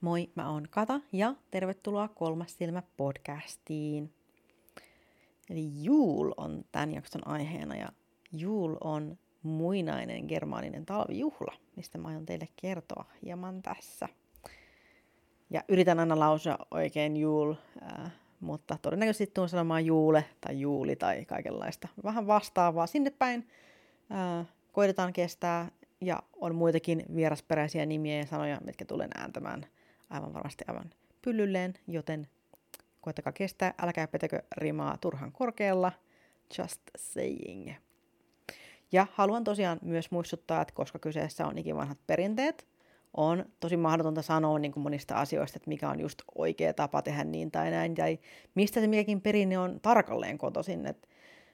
Moi, mä oon Kata ja tervetuloa Kolmas silmä podcastiin. Eli Juul on tämän jakson aiheena ja Juul on muinainen germaaninen talvijuhla, mistä mä aion teille kertoa hieman tässä. Ja yritän aina lausua oikein Juul, äh, mutta todennäköisesti tuun sanomaan Juule tai Juuli tai kaikenlaista vähän vastaavaa sinne päin. Äh, koitetaan kestää ja on muitakin vierasperäisiä nimiä ja sanoja, mitkä tulen ääntämään aivan varmasti aivan pyllylleen, joten koettakaa kestää, älkää petäkö rimaa turhan korkealla, just saying. Ja haluan tosiaan myös muistuttaa, että koska kyseessä on ikivanhat perinteet, on tosi mahdotonta sanoa niin kuin monista asioista, että mikä on just oikea tapa tehdä niin tai näin, tai mistä se mikäkin perinne on tarkalleen kotoisin. Et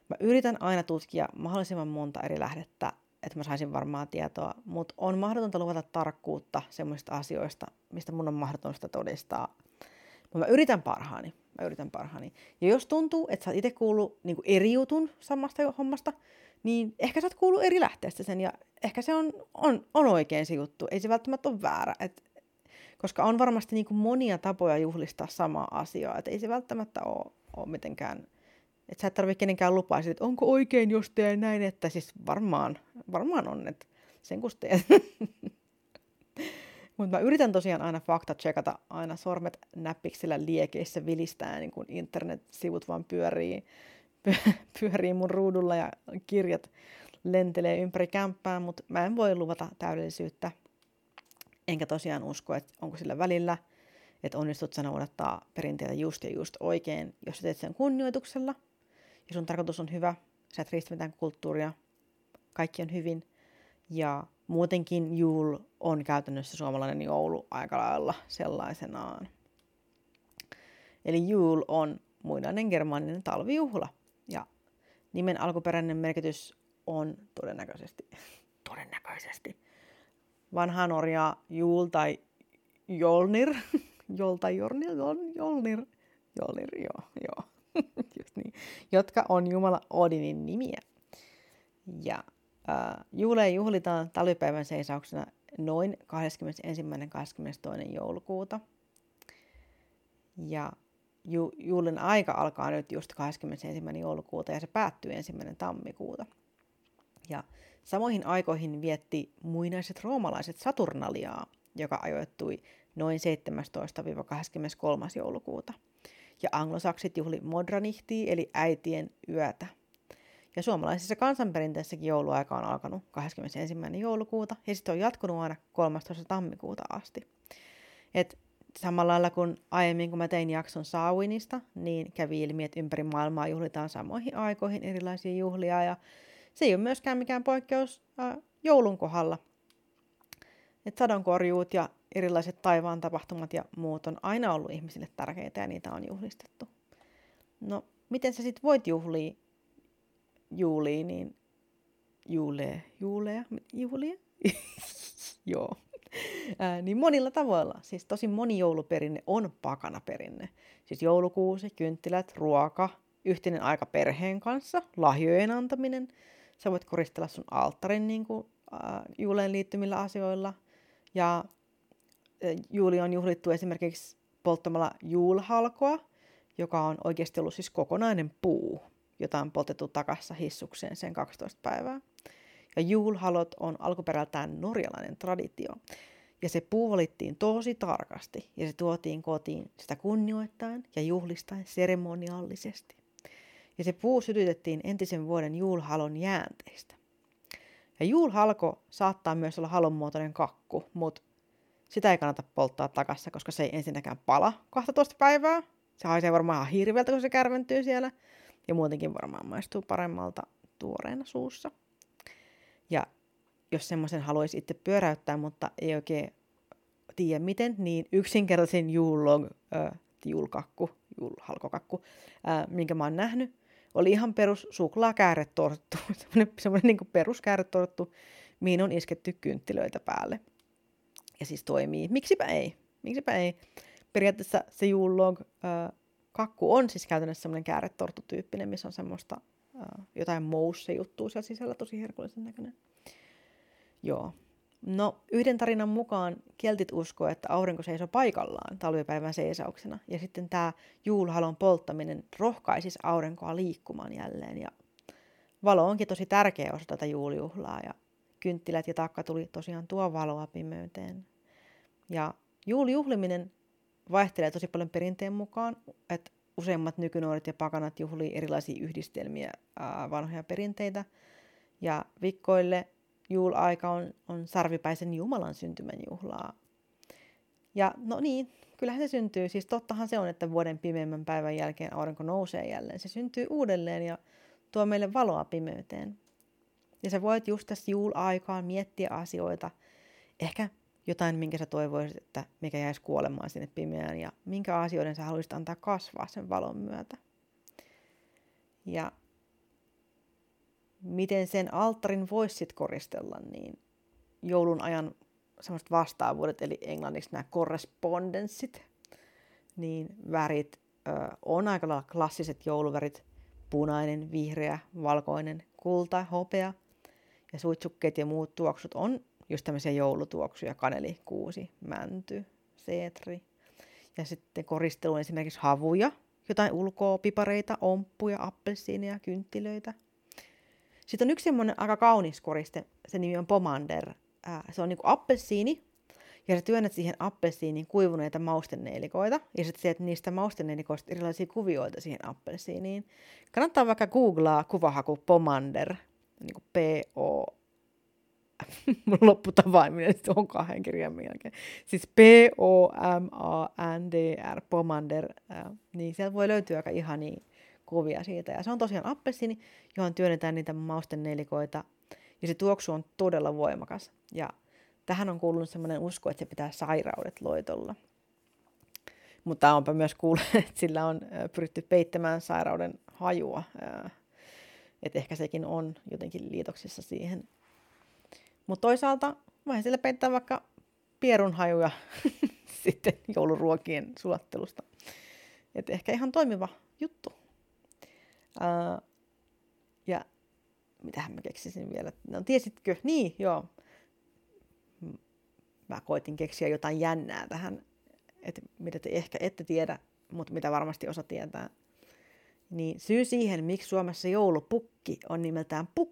mä yritän aina tutkia mahdollisimman monta eri lähdettä että mä saisin varmaa tietoa, mutta on mahdotonta luvata tarkkuutta semmoisista asioista, mistä mun on mahdotonta todistaa. Mutta mä yritän parhaani. Mä yritän parhaani. Ja jos tuntuu, että sä oot itse kuullut niin eri jutun samasta hommasta, niin ehkä sä oot kuullut eri lähteestä sen, ja ehkä se on, on, on oikein se juttu. Ei se välttämättä ole väärä. Et, koska on varmasti niin monia tapoja juhlistaa samaa asiaa. Et ei se välttämättä ole, ole mitenkään että sä et tarvitse kenenkään lupaa, että onko oikein, jos teen näin, että siis varmaan, varmaan on, että sen kun teet. Mutta mä yritän tosiaan aina fakta checkata aina sormet näppiksillä liekeissä vilistää, niin kun internet-sivut vaan pyörii, pyörii mun ruudulla ja kirjat lentelee ympäri kämppää, mutta mä en voi luvata täydellisyyttä. Enkä tosiaan usko, että onko sillä välillä, että onnistut sä noudattaa perinteitä just ja just oikein, jos sä teet sen kunnioituksella – ja sun tarkoitus on hyvä, sä et riistä mitään kulttuuria, kaikki on hyvin. Ja muutenkin Jul on käytännössä suomalainen joulu aika lailla sellaisenaan. Eli Jul on muinainen germaaninen talvijuhla. Ja nimen alkuperäinen merkitys on todennäköisesti, todennäköisesti vanha Norja Jul tai Jolnir, Jol tai Jornir, Jolnir, Jolnir, joo, joo. Just niin. Jotka on Jumala Odinin nimiä. Ja äh, juhle juhlitaan talvipäivän seisauksena noin 21. 22. joulukuuta. Ja ju, juhlen aika alkaa nyt just 21. joulukuuta ja se päättyy ensimmäinen tammikuuta. Ja samoihin aikoihin vietti muinaiset roomalaiset Saturnaliaa, joka ajoittui noin 17-23. joulukuuta – ja anglosaksit juhli modranihtii eli äitien yötä. Ja suomalaisessa kansanperinteessäkin jouluaika on alkanut 21. joulukuuta ja sitten on jatkunut aina 13. tammikuuta asti. Et samalla lailla kuin aiemmin, kun mä tein jakson Saawinista, niin kävi ilmi, että ympäri maailmaa juhlitaan samoihin aikoihin erilaisia juhlia ja se ei ole myöskään mikään poikkeus äh, joulun kohdalla. Et sadonkorjuut ja erilaiset taivaan tapahtumat ja muut on aina ollut ihmisille tärkeitä ja niitä on juhlistettu. No, miten sä sitten voit juhlia juulia, niin juulee, juulea, juhlia? Joo. Ää, niin monilla tavoilla. Siis tosi moni jouluperinne on pakanaperinne. Siis joulukuusi, kynttilät, ruoka, yhteinen aika perheen kanssa, lahjojen antaminen. Sä voit koristella sun alttarin niin kuin, äh, juuleen liittymillä asioilla. Ja juuli on juhlittu esimerkiksi polttamalla juulhalkoa, joka on oikeasti ollut siis kokonainen puu, jota on poltettu takassa hissukseen sen 12 päivää. Ja juulhalot on alkuperältään norjalainen traditio. Ja se puu valittiin tosi tarkasti ja se tuotiin kotiin sitä kunnioittain ja juhlistaen seremoniallisesti. Ja se puu sytytettiin entisen vuoden juulhalon jäänteistä. Ja juulhalko saattaa myös olla halon muotoinen kakku, mutta sitä ei kannata polttaa takassa, koska se ei ensinnäkään pala 12 päivää. Se haisee varmaan ihan hirveältä, kun se kärventyy siellä. Ja muutenkin varmaan maistuu paremmalta tuoreena suussa. Ja jos semmoisen haluaisi itse pyöräyttää, mutta ei oikein tiedä miten, niin yksinkertaisin juulog, äh, juulkakku, juulhalkokakku, äh, minkä mä oon nähnyt, oli ihan perus suklaakääretorttu, semmoinen, semmoinen niin peruskääretorttu, mihin on isketty kynttilöitä päälle – ja siis toimii. Miksipä ei? Miksipä ei? Periaatteessa se Julog äh, kakku on siis käytännössä semmoinen kääretortutyyppinen, missä on semmoista äh, jotain mousse juttua siellä sisällä, tosi herkullisen näköinen. Joo. No, yhden tarinan mukaan keltit uskoo, että aurinko seisoo paikallaan talvipäivän seisauksena. Ja sitten tämä juulhalon polttaminen rohkaisisi aurinkoa liikkumaan jälleen. Ja valo onkin tosi tärkeä osa tätä juulijuhlaa. Ja kynttilät ja takka tuli tosiaan tuo valoa pimeyteen. Ja juulijuhliminen vaihtelee tosi paljon perinteen mukaan, että useimmat nykynuoret ja pakanat juhlii erilaisia yhdistelmiä, ää, vanhoja perinteitä. Ja vikkoille juulaika on, on sarvipäisen Jumalan syntymän juhlaa. Ja no niin, kyllähän se syntyy. Siis tottahan se on, että vuoden pimeimmän päivän jälkeen aurinko nousee jälleen. Se syntyy uudelleen ja tuo meille valoa pimeyteen. Ja sä voit just tässä juula-aikaan miettiä asioita. Ehkä jotain, minkä sä toivoisit, että mikä jäisi kuolemaan sinne pimeään ja minkä asioiden sä haluaisit antaa kasvaa sen valon myötä. Ja miten sen alttarin voisi sitten koristella, niin joulun ajan semmoiset vastaavuudet, eli englanniksi nämä correspondenssit, niin värit ö, on aika lailla klassiset jouluvärit, punainen, vihreä, valkoinen, kulta, hopea, ja suitsukkeet ja muut tuoksut on just tämmöisiä joulutuoksuja, kaneli, kuusi, mänty, seetri. Ja sitten koristelu on esimerkiksi havuja, jotain ulkoa, pipareita, omppuja, appelsiineja, kynttilöitä. Sitten on yksi semmoinen aika kaunis koriste, se nimi on pomander. se on niinku appelsiini, ja sä työnnät siihen appelsiiniin kuivuneita mausteneelikoita, ja sitten teet niistä mausteneelikoista erilaisia kuvioita siihen appelsiiniin. Kannattaa vaikka googlaa kuvahaku pomander, niin kuin P-O mun lopputavaiminen sitten on kahden kirjan jälkeen. Siis P-O-M-A-N-D-R, Pomander, äh, niin sieltä voi löytyä aika ihania kuvia siitä. Ja se on tosiaan appelsiini, johon työnnetään niitä mausten nelikoita, ja se tuoksu on todella voimakas. Ja tähän on kuulunut sellainen usko, että se pitää sairaudet loitolla. Mutta onpa myös kuullut, että sillä on pyritty peittämään sairauden hajua. Että ehkä sekin on jotenkin liitoksissa siihen mutta toisaalta vähän sillä peittää vaikka pierunhajuja sitten jouluruokien sulattelusta. Et ehkä ihan toimiva juttu. Ää, ja mitähän mä keksisin vielä? No tiesitkö? Niin, joo. Mä koitin keksiä jotain jännää tähän, että mitä te ehkä ette tiedä, mutta mitä varmasti osa tietää. Niin syy siihen, miksi Suomessa joulupukki on nimeltään pukki,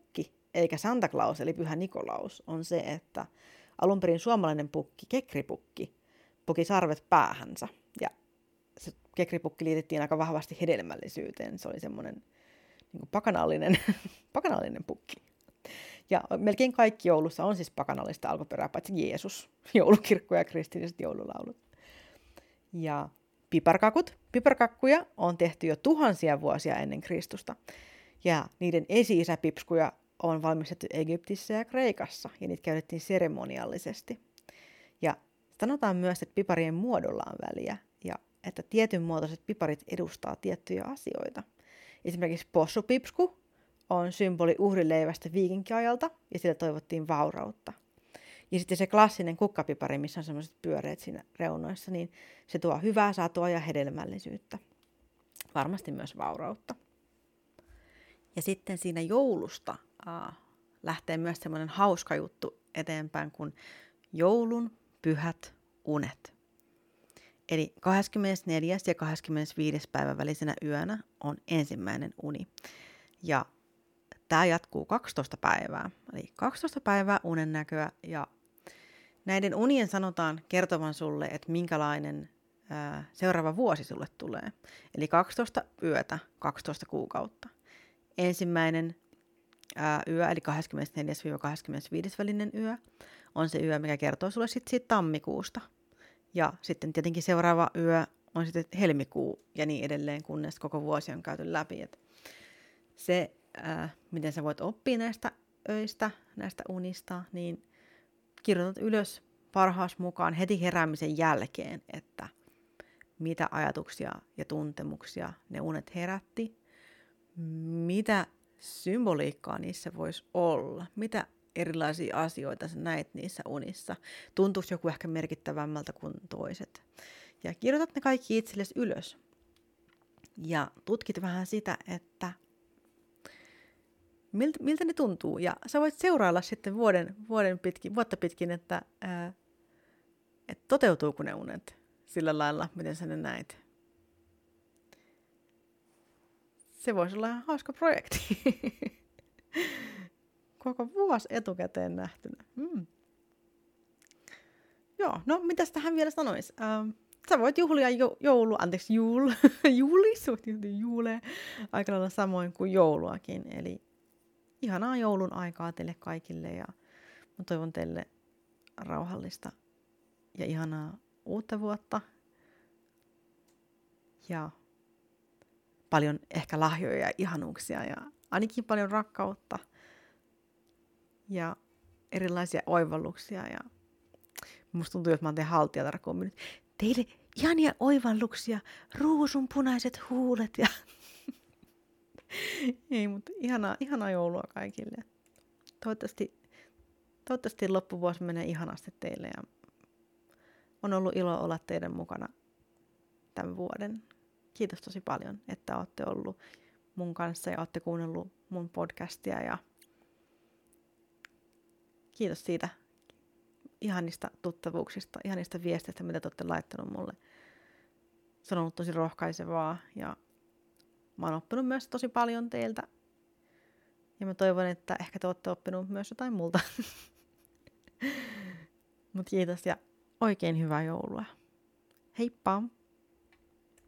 eikä Santa Claus eli Pyhä Nikolaus, on se, että alun perin suomalainen pukki, kekripukki, puki sarvet päähänsä. Ja se kekripukki liitettiin aika vahvasti hedelmällisyyteen. Se oli semmoinen niin pakanallinen, pakanallinen pukki. Ja melkein kaikki joulussa on siis pakanallista alkuperää, paitsi Jeesus, joulukirkko ja kristilliset joululaulut. Ja piparkakut. Piparkakkuja on tehty jo tuhansia vuosia ennen Kristusta. Ja niiden esi-isäpipskuja on valmistettu Egyptissä ja Kreikassa, ja niitä käytettiin seremoniallisesti. Ja sanotaan myös, että piparien muodolla on väliä, ja että tietyn muotoiset piparit edustaa tiettyjä asioita. Esimerkiksi possupipsku on symboli uhrileivästä viikinkiajalta, ja sillä toivottiin vaurautta. Ja sitten se klassinen kukkapipari, missä on semmoiset pyöreät siinä reunoissa, niin se tuo hyvää satoa ja hedelmällisyyttä. Varmasti myös vaurautta. Ja sitten siinä joulusta äh, lähtee myös semmoinen hauska juttu eteenpäin kuin joulun pyhät unet. Eli 24. ja 25. päivän välisenä yönä on ensimmäinen uni. Ja tämä jatkuu 12 päivää. Eli 12 päivää unen näköä ja näiden unien sanotaan kertovan sulle, että minkälainen ää, seuraava vuosi sulle tulee. Eli 12 yötä, 12 kuukautta. Ensimmäinen ää, yö, eli 24-25 välinen yö, on se yö, mikä kertoo sulle sit siitä tammikuusta. Ja sitten tietenkin seuraava yö on sitten helmikuu ja niin edelleen, kunnes koko vuosi on käyty läpi. Et se, ää, miten sä voit oppia näistä öistä, näistä unista, niin kirjoitat ylös parhaas mukaan heti heräämisen jälkeen, että mitä ajatuksia ja tuntemuksia ne unet herätti, mitä symboliikkaa niissä voisi olla? Mitä erilaisia asioita sä näet niissä unissa? Tuntuuko joku ehkä merkittävämmältä kuin toiset? Ja kirjoitat ne kaikki itsellesi ylös. Ja tutkit vähän sitä, että miltä, miltä ne tuntuu. Ja sä voit seurailla sitten vuoden, vuoden pitkin, vuotta pitkin, että, ää, että toteutuuko ne unet sillä lailla, miten sä ne näit. Se voisi olla ihan hauska projekti. Koko vuosi etukäteen nähtynä. Mm. Joo, no mitäs tähän vielä sanois? Ähm, sä voit juhlia jo, joulu, anteeksi juul, juuli, sä voit juhlia aika lailla samoin kuin jouluakin. Eli ihanaa joulun aikaa teille kaikille ja mä toivon teille rauhallista ja ihanaa uutta vuotta. Ja paljon ehkä lahjoja ja ihanuuksia ja ainakin paljon rakkautta ja erilaisia oivalluksia. Ja musta tuntuu, että mä oon teidän haltijatarkoon nyt. Teille ihania oivalluksia, ruusunpunaiset huulet ja ei, mutta ihanaa, ihanaa joulua kaikille. Toivottavasti, toivottavasti loppuvuosi menee ihanasti teille ja on ollut ilo olla teidän mukana tämän vuoden. Kiitos tosi paljon, että olette ollut mun kanssa ja olette kuunnellut mun podcastia ja kiitos siitä ihanista tuttavuuksista, ihanista viesteistä, mitä te olette laittanut mulle. Se on ollut tosi rohkaisevaa ja mä oon oppinut myös tosi paljon teiltä. Ja mä toivon, että ehkä te olette oppinut myös jotain multa. Mutta kiitos ja oikein hyvää joulua. Heippa!